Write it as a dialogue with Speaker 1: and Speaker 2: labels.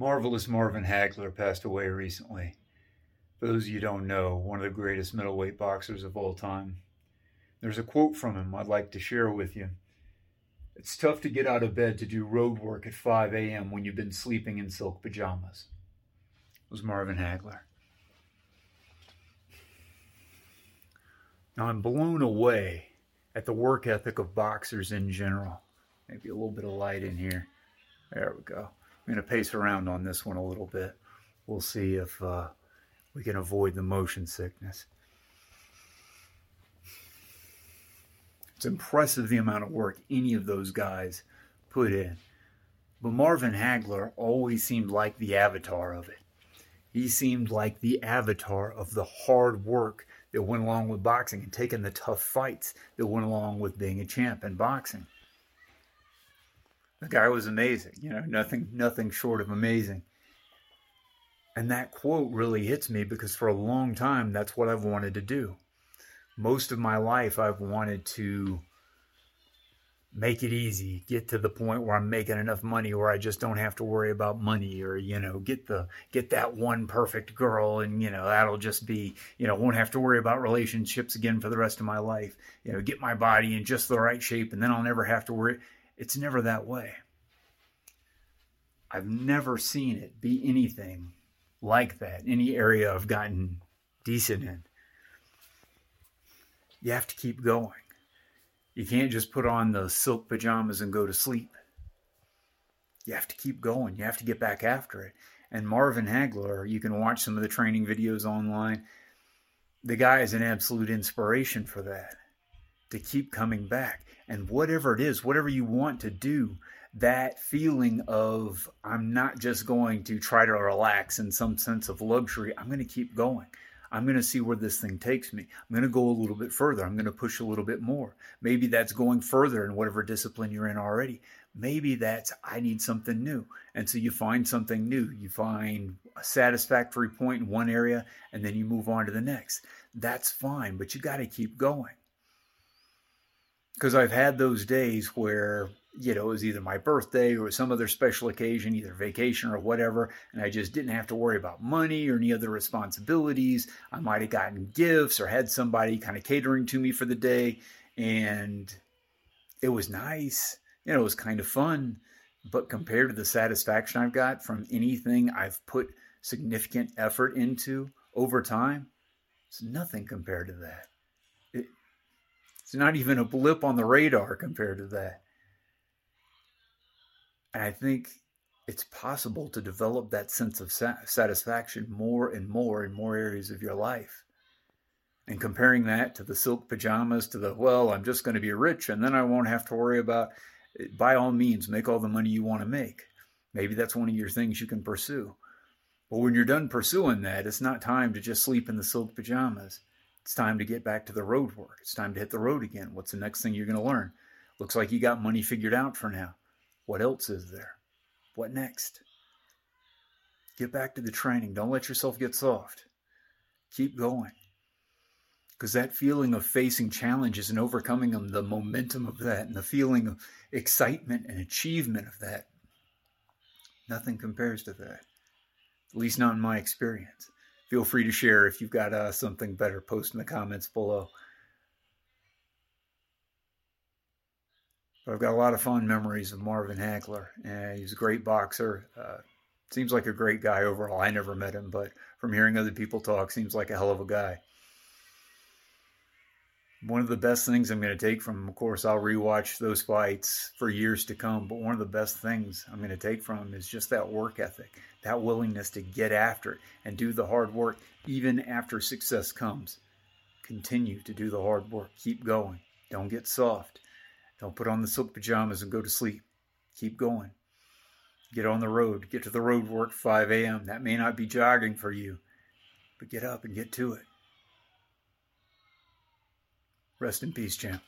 Speaker 1: Marvelous Marvin Hagler passed away recently. For those of you don't know, one of the greatest middleweight boxers of all time. There's a quote from him I'd like to share with you. It's tough to get out of bed to do road work at 5 a.m. when you've been sleeping in silk pajamas. It was Marvin Hagler. Now I'm blown away at the work ethic of boxers in general. Maybe a little bit of light in here. There we go. Going to pace around on this one a little bit. We'll see if uh, we can avoid the motion sickness. It's impressive the amount of work any of those guys put in. But Marvin Hagler always seemed like the avatar of it. He seemed like the avatar of the hard work that went along with boxing and taking the tough fights that went along with being a champ in boxing. The guy was amazing, you know, nothing nothing short of amazing. And that quote really hits me because for a long time that's what I've wanted to do. Most of my life I've wanted to make it easy, get to the point where I'm making enough money where I just don't have to worry about money or, you know, get the get that one perfect girl and, you know, that'll just be, you know, won't have to worry about relationships again for the rest of my life. You know, get my body in just the right shape and then I'll never have to worry it's never that way. I've never seen it be anything like that, any area I've gotten decent in. You have to keep going. You can't just put on the silk pajamas and go to sleep. You have to keep going. You have to get back after it. And Marvin Hagler, you can watch some of the training videos online. The guy is an absolute inspiration for that to keep coming back. And whatever it is, whatever you want to do, that feeling of I'm not just going to try to relax in some sense of luxury, I'm going to keep going. I'm going to see where this thing takes me. I'm going to go a little bit further. I'm going to push a little bit more. Maybe that's going further in whatever discipline you're in already. Maybe that's I need something new. And so you find something new. You find a satisfactory point in one area and then you move on to the next. That's fine, but you got to keep going because I've had those days where you know it was either my birthday or some other special occasion, either vacation or whatever, and I just didn't have to worry about money or any other responsibilities. I might have gotten gifts or had somebody kind of catering to me for the day, and it was nice. You know, it was kind of fun, but compared to the satisfaction I've got from anything I've put significant effort into over time, it's nothing compared to that. It's not even a blip on the radar compared to that. And I think it's possible to develop that sense of satisfaction more and more in more areas of your life. And comparing that to the silk pajamas, to the, well, I'm just going to be rich and then I won't have to worry about, by all means, make all the money you want to make. Maybe that's one of your things you can pursue. But when you're done pursuing that, it's not time to just sleep in the silk pajamas. It's time to get back to the road work. It's time to hit the road again. What's the next thing you're going to learn? Looks like you got money figured out for now. What else is there? What next? Get back to the training. Don't let yourself get soft. Keep going. Because that feeling of facing challenges and overcoming them, the momentum of that, and the feeling of excitement and achievement of that, nothing compares to that. At least not in my experience feel free to share if you've got uh, something better. Post in the comments below. But I've got a lot of fond memories of Marvin and he's a great boxer. Uh, seems like a great guy overall. I never met him, but from hearing other people talk, seems like a hell of a guy one of the best things I'm going to take from, of course, I'll rewatch those fights for years to come. But one of the best things I'm going to take from him is just that work ethic, that willingness to get after it and do the hard work even after success comes. Continue to do the hard work. Keep going. Don't get soft. Don't put on the silk pajamas and go to sleep. Keep going. Get on the road. Get to the road work 5 a.m. That may not be jogging for you, but get up and get to it. Rest in peace, champ.